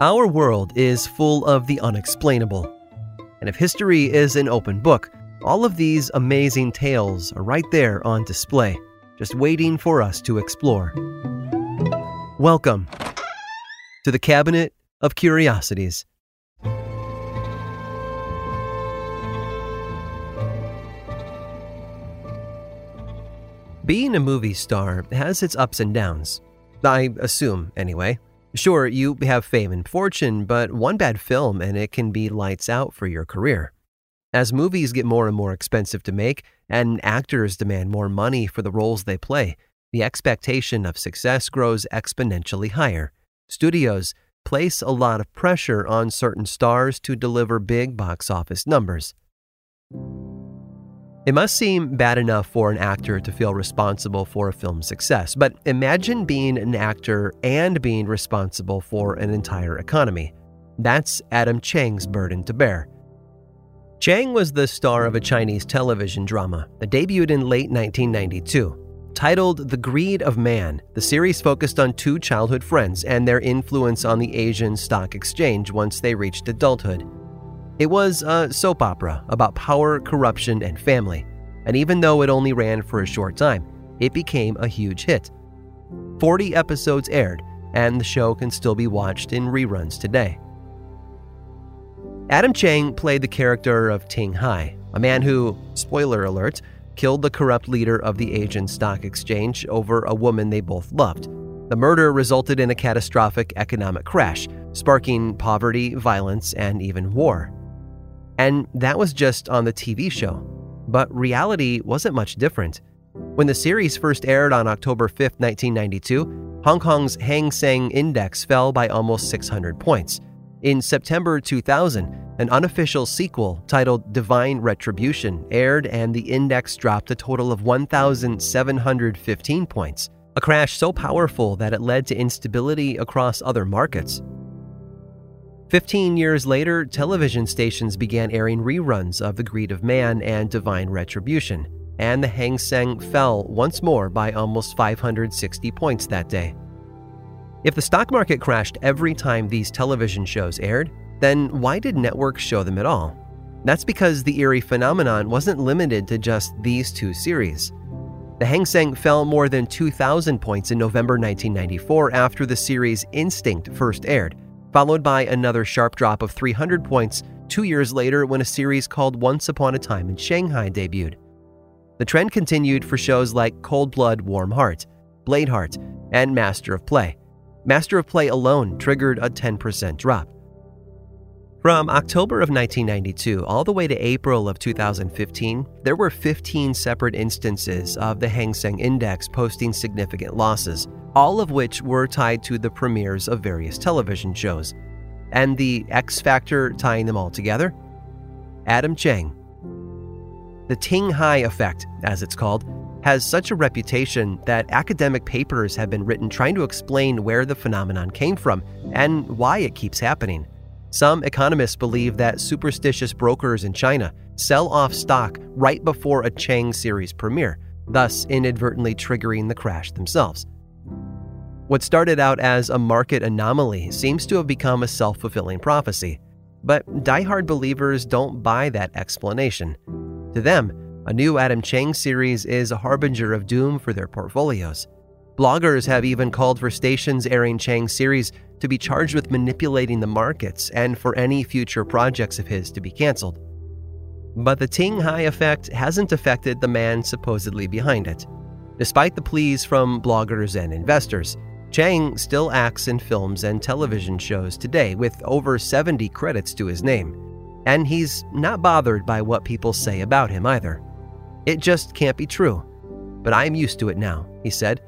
Our world is full of the unexplainable. And if history is an open book, all of these amazing tales are right there on display, just waiting for us to explore. Welcome to the Cabinet of Curiosities. Being a movie star has its ups and downs. I assume, anyway. Sure, you have fame and fortune, but one bad film and it can be lights out for your career. As movies get more and more expensive to make, and actors demand more money for the roles they play, the expectation of success grows exponentially higher. Studios place a lot of pressure on certain stars to deliver big box office numbers. It must seem bad enough for an actor to feel responsible for a film's success, but imagine being an actor and being responsible for an entire economy. That's Adam Chang's burden to bear. Chang was the star of a Chinese television drama that debuted in late 1992. Titled The Greed of Man, the series focused on two childhood friends and their influence on the Asian stock exchange once they reached adulthood. It was a soap opera about power, corruption, and family, and even though it only ran for a short time, it became a huge hit. 40 episodes aired, and the show can still be watched in reruns today. Adam Chang played the character of Ting Hai, a man who, spoiler alert, killed the corrupt leader of the Asian Stock Exchange over a woman they both loved. The murder resulted in a catastrophic economic crash, sparking poverty, violence, and even war. And that was just on the TV show. But reality wasn't much different. When the series first aired on October 5, 1992, Hong Kong's Hang Seng Index fell by almost 600 points. In September 2000, an unofficial sequel titled Divine Retribution aired and the index dropped a total of 1,715 points, a crash so powerful that it led to instability across other markets. Fifteen years later, television stations began airing reruns of The Greed of Man and Divine Retribution, and the Hang Seng fell once more by almost 560 points that day. If the stock market crashed every time these television shows aired, then why did networks show them at all? That's because the eerie phenomenon wasn't limited to just these two series. The Hang Seng fell more than 2,000 points in November 1994 after the series Instinct first aired, followed by another sharp drop of 300 points two years later when a series called Once Upon a Time in Shanghai debuted. The trend continued for shows like Cold Blood Warm Heart, Blade Heart, and Master of Play. Master of Play alone triggered a 10% drop. From October of 1992 all the way to April of 2015, there were 15 separate instances of the Hang Seng Index posting significant losses, all of which were tied to the premieres of various television shows. And the X factor tying them all together? Adam Chang. The Ting Hai effect, as it's called, has such a reputation that academic papers have been written trying to explain where the phenomenon came from and why it keeps happening. Some economists believe that superstitious brokers in China sell off stock right before a Chang series premiere, thus inadvertently triggering the crash themselves. What started out as a market anomaly seems to have become a self fulfilling prophecy. But die-hard believers don't buy that explanation. To them, a new Adam Chang series is a harbinger of doom for their portfolios. Bloggers have even called for stations airing Chang series to be charged with manipulating the markets and for any future projects of his to be canceled. But the Ting Hai effect hasn't affected the man supposedly behind it. Despite the pleas from bloggers and investors, Chang still acts in films and television shows today with over 70 credits to his name. And he's not bothered by what people say about him either. It just can't be true. But I'm used to it now, he said,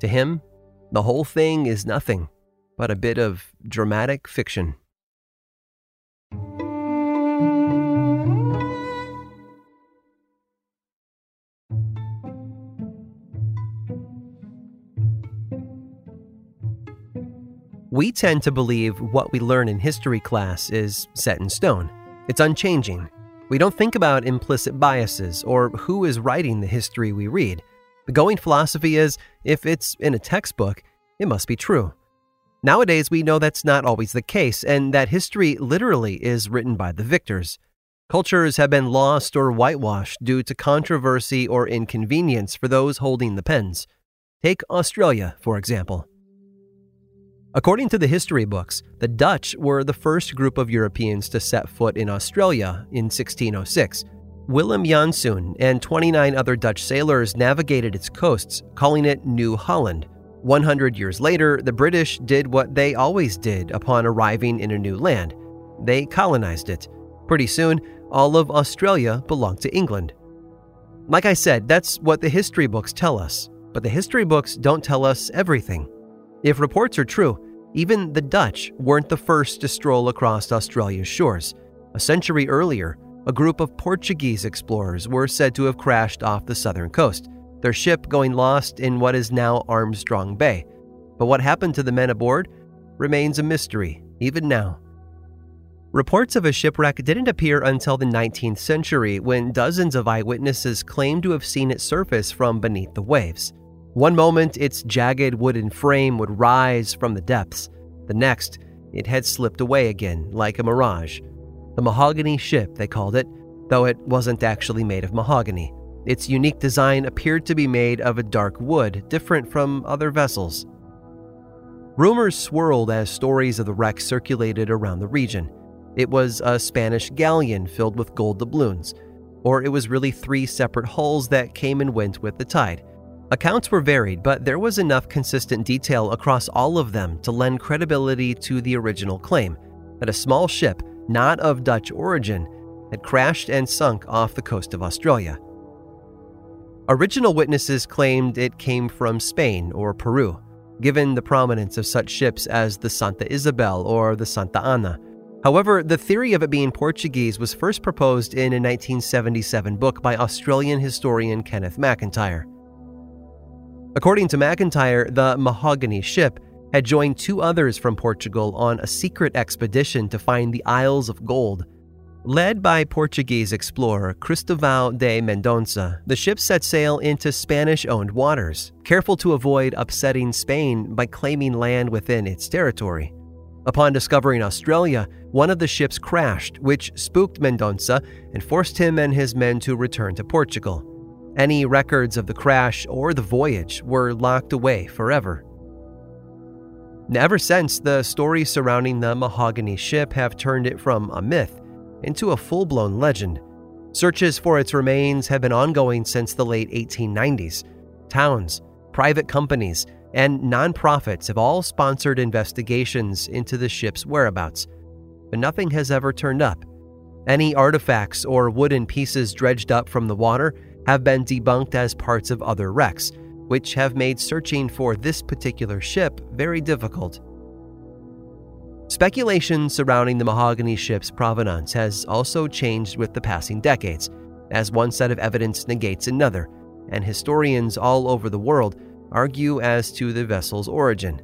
to him, the whole thing is nothing but a bit of dramatic fiction. We tend to believe what we learn in history class is set in stone. It's unchanging. We don't think about implicit biases or who is writing the history we read. The going philosophy is if it's in a textbook, it must be true. Nowadays, we know that's not always the case, and that history literally is written by the victors. Cultures have been lost or whitewashed due to controversy or inconvenience for those holding the pens. Take Australia, for example. According to the history books, the Dutch were the first group of Europeans to set foot in Australia in 1606. Willem Janszoon and 29 other Dutch sailors navigated its coasts, calling it New Holland. 100 years later, the British did what they always did upon arriving in a new land they colonized it. Pretty soon, all of Australia belonged to England. Like I said, that's what the history books tell us, but the history books don't tell us everything. If reports are true, even the Dutch weren't the first to stroll across Australia's shores. A century earlier, a group of Portuguese explorers were said to have crashed off the southern coast their ship going lost in what is now Armstrong Bay. But what happened to the men aboard remains a mystery, even now. Reports of a shipwreck didn't appear until the 19th century when dozens of eyewitnesses claimed to have seen it surface from beneath the waves. One moment, its jagged wooden frame would rise from the depths. The next, it had slipped away again, like a mirage. The mahogany ship, they called it, though it wasn't actually made of mahogany. Its unique design appeared to be made of a dark wood, different from other vessels. Rumors swirled as stories of the wreck circulated around the region. It was a Spanish galleon filled with gold doubloons, or it was really three separate hulls that came and went with the tide. Accounts were varied, but there was enough consistent detail across all of them to lend credibility to the original claim that a small ship, not of Dutch origin, had crashed and sunk off the coast of Australia. Original witnesses claimed it came from Spain or Peru, given the prominence of such ships as the Santa Isabel or the Santa Ana. However, the theory of it being Portuguese was first proposed in a 1977 book by Australian historian Kenneth McIntyre. According to McIntyre, the Mahogany ship had joined two others from Portugal on a secret expedition to find the Isles of Gold Led by Portuguese explorer Cristovão de Mendonça, the ship set sail into Spanish owned waters, careful to avoid upsetting Spain by claiming land within its territory. Upon discovering Australia, one of the ships crashed, which spooked Mendonça and forced him and his men to return to Portugal. Any records of the crash or the voyage were locked away forever. Ever since, the stories surrounding the mahogany ship have turned it from a myth into a full blown legend. Searches for its remains have been ongoing since the late 1890s. Towns, private companies, and nonprofits have all sponsored investigations into the ship's whereabouts, but nothing has ever turned up. Any artifacts or wooden pieces dredged up from the water have been debunked as parts of other wrecks, which have made searching for this particular ship very difficult. Speculation surrounding the mahogany ship's provenance has also changed with the passing decades, as one set of evidence negates another, and historians all over the world argue as to the vessel's origin.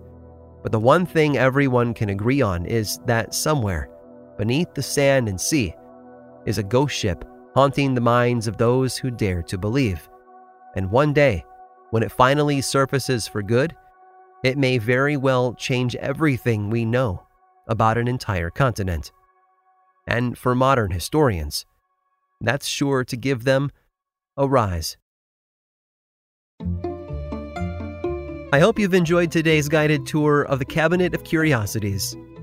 But the one thing everyone can agree on is that somewhere, beneath the sand and sea, is a ghost ship haunting the minds of those who dare to believe. And one day, when it finally surfaces for good, it may very well change everything we know about an entire continent. And for modern historians, that's sure to give them a rise. I hope you've enjoyed today's guided tour of the Cabinet of Curiosities.